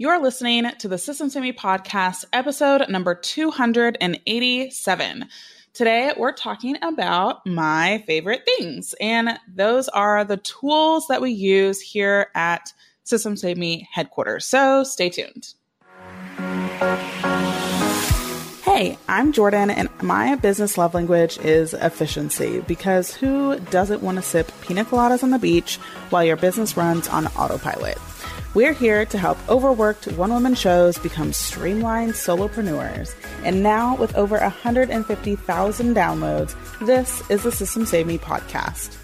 You're listening to the Systems Saved Me Podcast, episode number 287. Today, we're talking about my favorite things, and those are the tools that we use here at Systems Me headquarters. So stay tuned. Hey, I'm Jordan, and my business love language is efficiency because who doesn't want to sip pina coladas on the beach while your business runs on autopilot? We're here to help overworked one woman shows become streamlined solopreneurs. And now, with over 150,000 downloads, this is the Systems Saved Me podcast.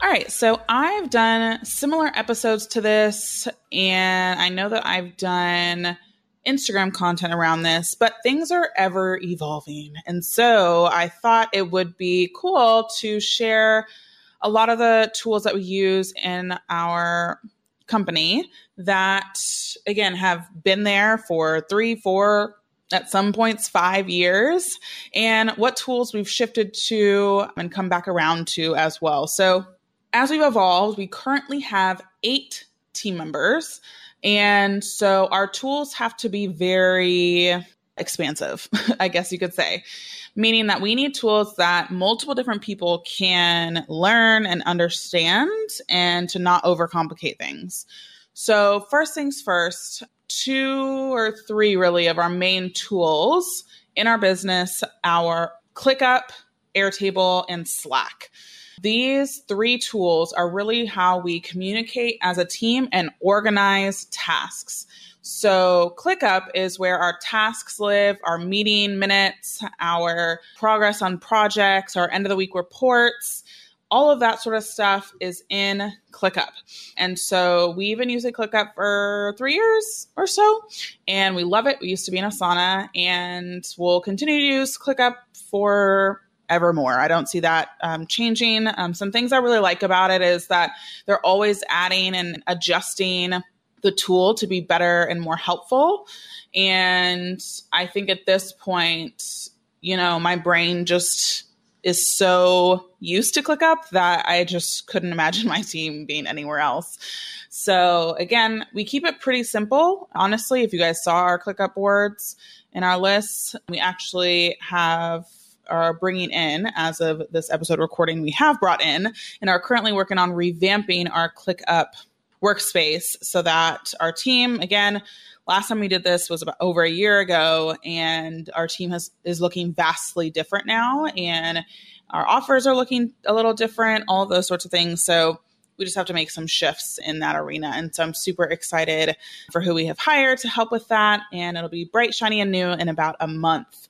All right, so I've done similar episodes to this, and I know that I've done Instagram content around this, but things are ever evolving. And so I thought it would be cool to share a lot of the tools that we use in our company that, again, have been there for three, four, at some points five years, and what tools we've shifted to and come back around to as well. So, as we've evolved, we currently have eight team members. And so our tools have to be very expansive, I guess you could say meaning that we need tools that multiple different people can learn and understand and to not overcomplicate things. So, first things first, two or three really of our main tools in our business our ClickUp, Airtable, and Slack. These three tools are really how we communicate as a team and organize tasks. So, ClickUp is where our tasks live, our meeting minutes, our progress on projects, our end of the week reports. All of that sort of stuff is in ClickUp. And so we've been using ClickUp for three years or so, and we love it. We used to be in Asana, and we'll continue to use ClickUp for evermore. I don't see that um, changing. Um, some things I really like about it is that they're always adding and adjusting the tool to be better and more helpful. And I think at this point, you know, my brain just is so used to ClickUp that I just couldn't imagine my team being anywhere else. So again, we keep it pretty simple. Honestly, if you guys saw our ClickUp boards in our lists, we actually have are bringing in as of this episode recording we have brought in and are currently working on revamping our ClickUp workspace so that our team, again, last time we did this was about over a year ago, and our team has is looking vastly different now, and our offers are looking a little different, all those sorts of things. So we just have to make some shifts in that arena. And so I'm super excited for who we have hired to help with that. And it'll be bright, shiny, and new in about a month.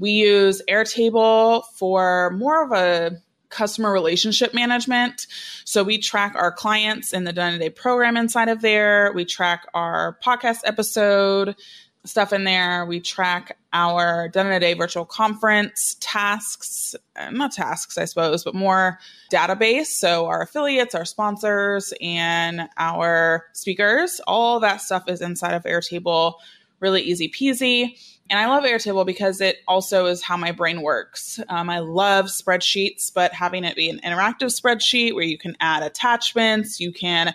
We use Airtable for more of a customer relationship management. So we track our clients in the Done a Day program inside of there. We track our podcast episode stuff in there. We track our Done a Day virtual conference tasks, uh, not tasks, I suppose, but more database. So our affiliates, our sponsors, and our speakers, all that stuff is inside of Airtable. Really easy peasy. And I love Airtable because it also is how my brain works. Um, I love spreadsheets, but having it be an interactive spreadsheet where you can add attachments, you can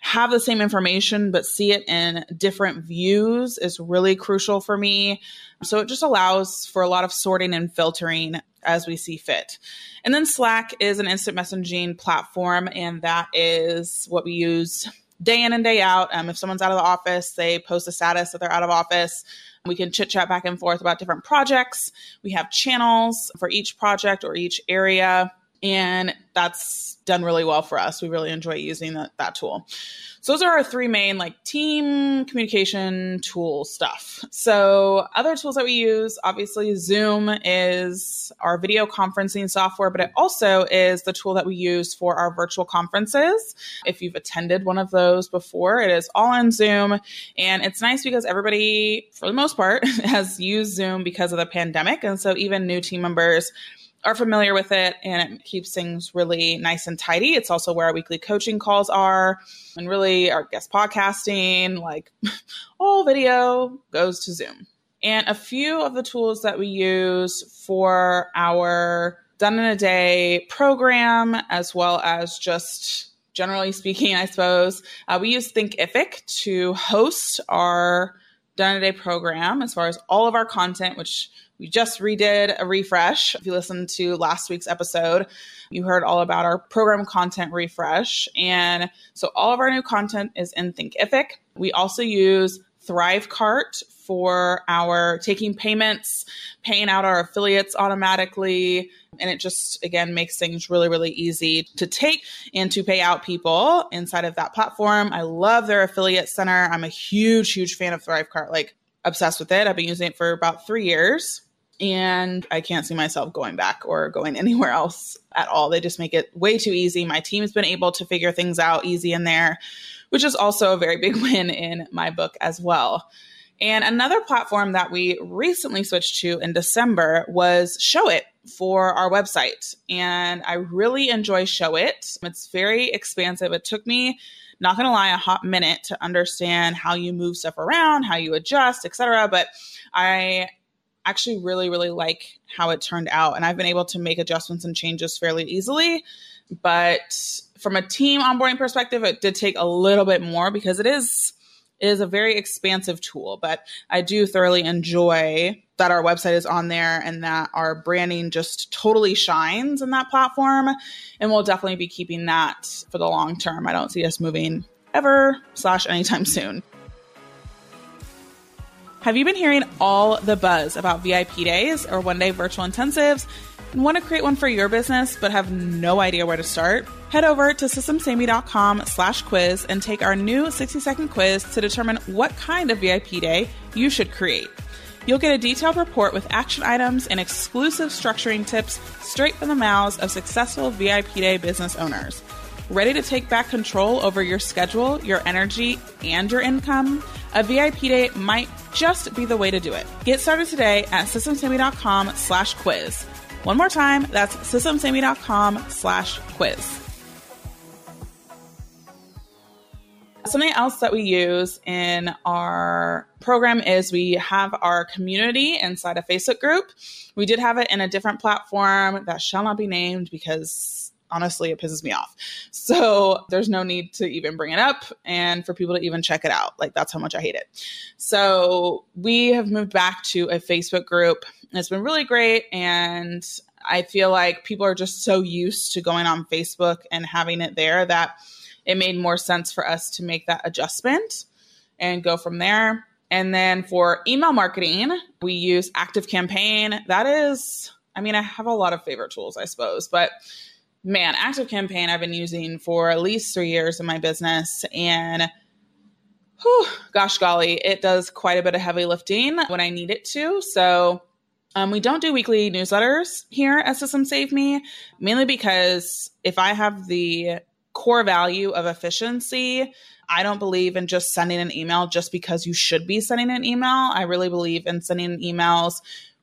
have the same information but see it in different views is really crucial for me. So it just allows for a lot of sorting and filtering as we see fit. And then Slack is an instant messaging platform, and that is what we use day in and day out. Um, if someone's out of the office, they post a status that they're out of office. We can chit chat back and forth about different projects. We have channels for each project or each area. And that's done really well for us. We really enjoy using that, that tool. So those are our three main like team communication tool stuff. So other tools that we use, obviously Zoom is our video conferencing software, but it also is the tool that we use for our virtual conferences. If you've attended one of those before, it is all on Zoom. And it's nice because everybody, for the most part, has used Zoom because of the pandemic. And so even new team members are familiar with it and it keeps things really nice and tidy. It's also where our weekly coaching calls are and really our guest podcasting, like all video goes to Zoom. And a few of the tools that we use for our done in a day program, as well as just generally speaking, I suppose. Uh, we use Thinkific to host our done in a day program as far as all of our content, which we just redid a refresh. If you listened to last week's episode, you heard all about our program content refresh. And so all of our new content is in Thinkific. We also use Thrivecart for our taking payments, paying out our affiliates automatically. And it just, again, makes things really, really easy to take and to pay out people inside of that platform. I love their affiliate center. I'm a huge, huge fan of Thrivecart, like obsessed with it. I've been using it for about three years and I can't see myself going back or going anywhere else at all. They just make it way too easy. My team's been able to figure things out easy in there, which is also a very big win in my book as well. And another platform that we recently switched to in December was Showit for our website. And I really enjoy Showit. It's very expansive. It took me not to lie a hot minute to understand how you move stuff around, how you adjust, etc. But I actually really, really like how it turned out. And I've been able to make adjustments and changes fairly easily. But from a team onboarding perspective, it did take a little bit more because it is it is a very expansive tool, but I do thoroughly enjoy that our website is on there and that our branding just totally shines in that platform. And we'll definitely be keeping that for the long term. I don't see us moving ever slash anytime soon. Have you been hearing all the buzz about VIP days or one day virtual intensives and want to create one for your business but have no idea where to start? Head over to systemssavedme.com slash quiz and take our new 60 second quiz to determine what kind of VIP day you should create. You'll get a detailed report with action items and exclusive structuring tips straight from the mouths of successful VIP day business owners. Ready to take back control over your schedule, your energy, and your income? A VIP day might just be the way to do it. Get started today at systemssavedme.com slash quiz. One more time, that's systemssavedme.com slash quiz. Something else that we use in our program is we have our community inside a Facebook group. We did have it in a different platform that shall not be named because honestly, it pisses me off. So there's no need to even bring it up and for people to even check it out. Like that's how much I hate it. So we have moved back to a Facebook group. It's been really great. And I feel like people are just so used to going on Facebook and having it there that it made more sense for us to make that adjustment and go from there. And then for email marketing, we use Active Campaign. That is, I mean, I have a lot of favorite tools, I suppose, but man, Active Campaign I've been using for at least three years in my business. And whew, gosh golly, it does quite a bit of heavy lifting when I need it to. So um, we don't do weekly newsletters here at Systems Saved Me, mainly because if I have the core value of efficiency, I don't believe in just sending an email just because you should be sending an email. I really believe in sending emails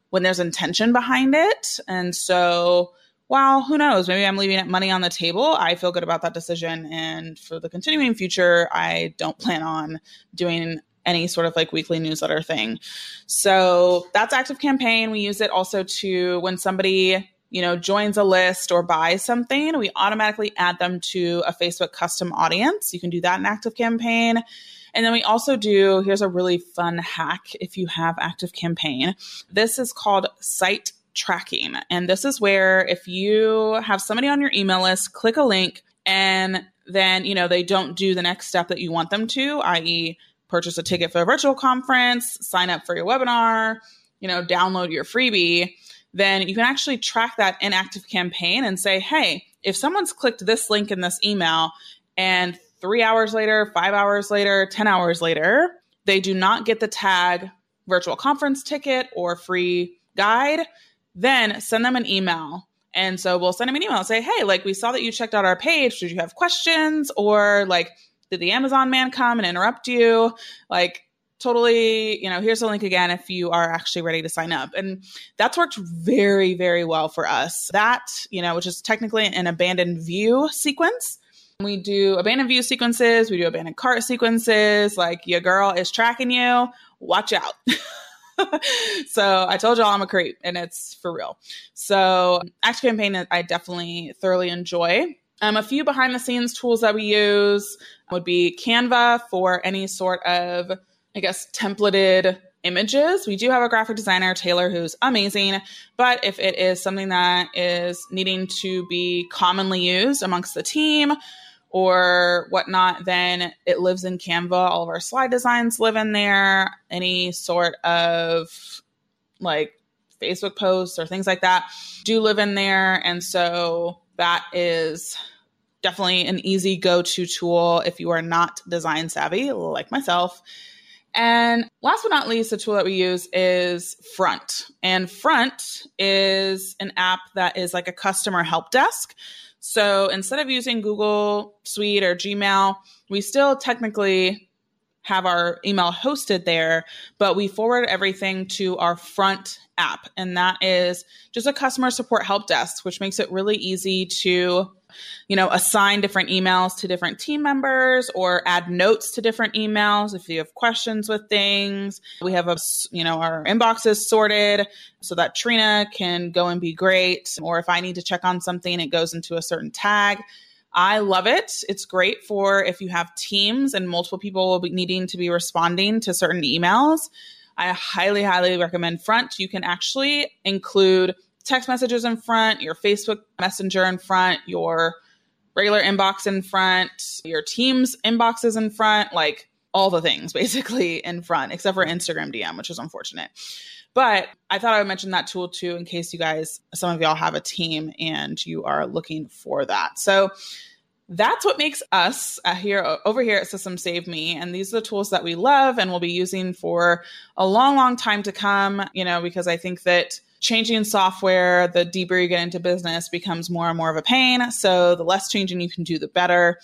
when there's intention behind it. And so well, who knows? Maybe I'm leaving money on the table. I feel good about that decision. And for the continuing future, I don't plan on doing any sort of like weekly newsletter thing. So that's Active Campaign. We use it also to when somebody, you know, joins a list or buys something, we automatically add them to a Facebook custom audience. You can do that in Active Campaign. And then we also do, here's a really fun hack if you have Active Campaign. This is called Site tracking. And this is where if you have somebody on your email list, click a link and then, you know, they don't do the next step that you want them to, i.e., purchase a ticket for a virtual conference, sign up for your webinar, you know, download your freebie, then you can actually track that inactive campaign and say, hey, if someone's clicked this link in this email and three hours later, five hours later, 10 hours later, they do not get the tag virtual conference ticket or free guide, then send them an email. And so we'll send them an email and say, hey, like we saw that you checked out our page. Did you have questions? Or like, did the Amazon man come and interrupt you? Like, totally, you know, here's the link again if you are actually ready to sign up. And that's worked very, very well for us. That, you know, which is technically an abandoned view sequence. We do abandoned view sequences, we do abandoned cart sequences. Like, your girl is tracking you, watch out. so I told y'all I'm a creep and it's for real. So Active Campaign I definitely thoroughly enjoy. Um, a few behind the scenes tools that we use would be Canva for any sort of, I guess, templated images. We do have a graphic designer, Taylor, who's amazing. But if it is something that is needing to be commonly used amongst the team or whatnot, then it lives in Canva. All of our slide designs live in there. Any sort of like Facebook posts or things like that do live in there. And so that is definitely an easy go to tool if you are not design savvy, like myself. And last but not least, the tool that we use is Front. And Front is an app that is like a customer help desk. So instead of using Google Suite or Gmail, we still technically have our email hosted there, but we forward everything to our front app. And that is just a customer support help desk, which makes it really easy to, you know, assign different emails to different team members or add notes to different emails if you have questions with things. We have a, you know, our inboxes sorted so that Trina can go and be great. Or if I need to check on something, it goes into a certain tag. I love it. It's great for if you have teams and multiple people will be needing to be responding to certain emails. I highly, highly recommend Front. You can actually include text messages in front, your Facebook Messenger in front, your regular inbox in front, your team's inboxes in front, like all the things basically in front, except for Instagram DM, which is unfortunate. But I thought I would mention that tool too in case you guys, some of y'all have a team and you are looking for that. So that's what makes us uh, here over here at Systems Saved Me. And these are the tools that we love and we'll be using for a long, long time to come, you know, because I think that changing software, the deeper you get into business, becomes more and more of a pain. So the less changing you can do, the better.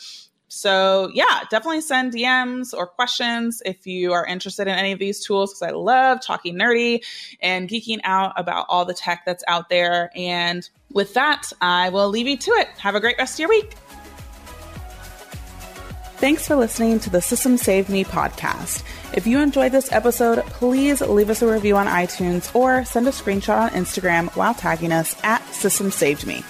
So, yeah, definitely send DMs or questions if you are interested in any of these tools because I love talking nerdy and geeking out about all the tech that's out there. And with that, I will leave you to it. Have a great rest of your week. Thanks for listening to the Systems Saved Me podcast. If you enjoyed this episode, please leave us a review on iTunes or send a screenshot on Instagram while tagging us at Systems Saved Me.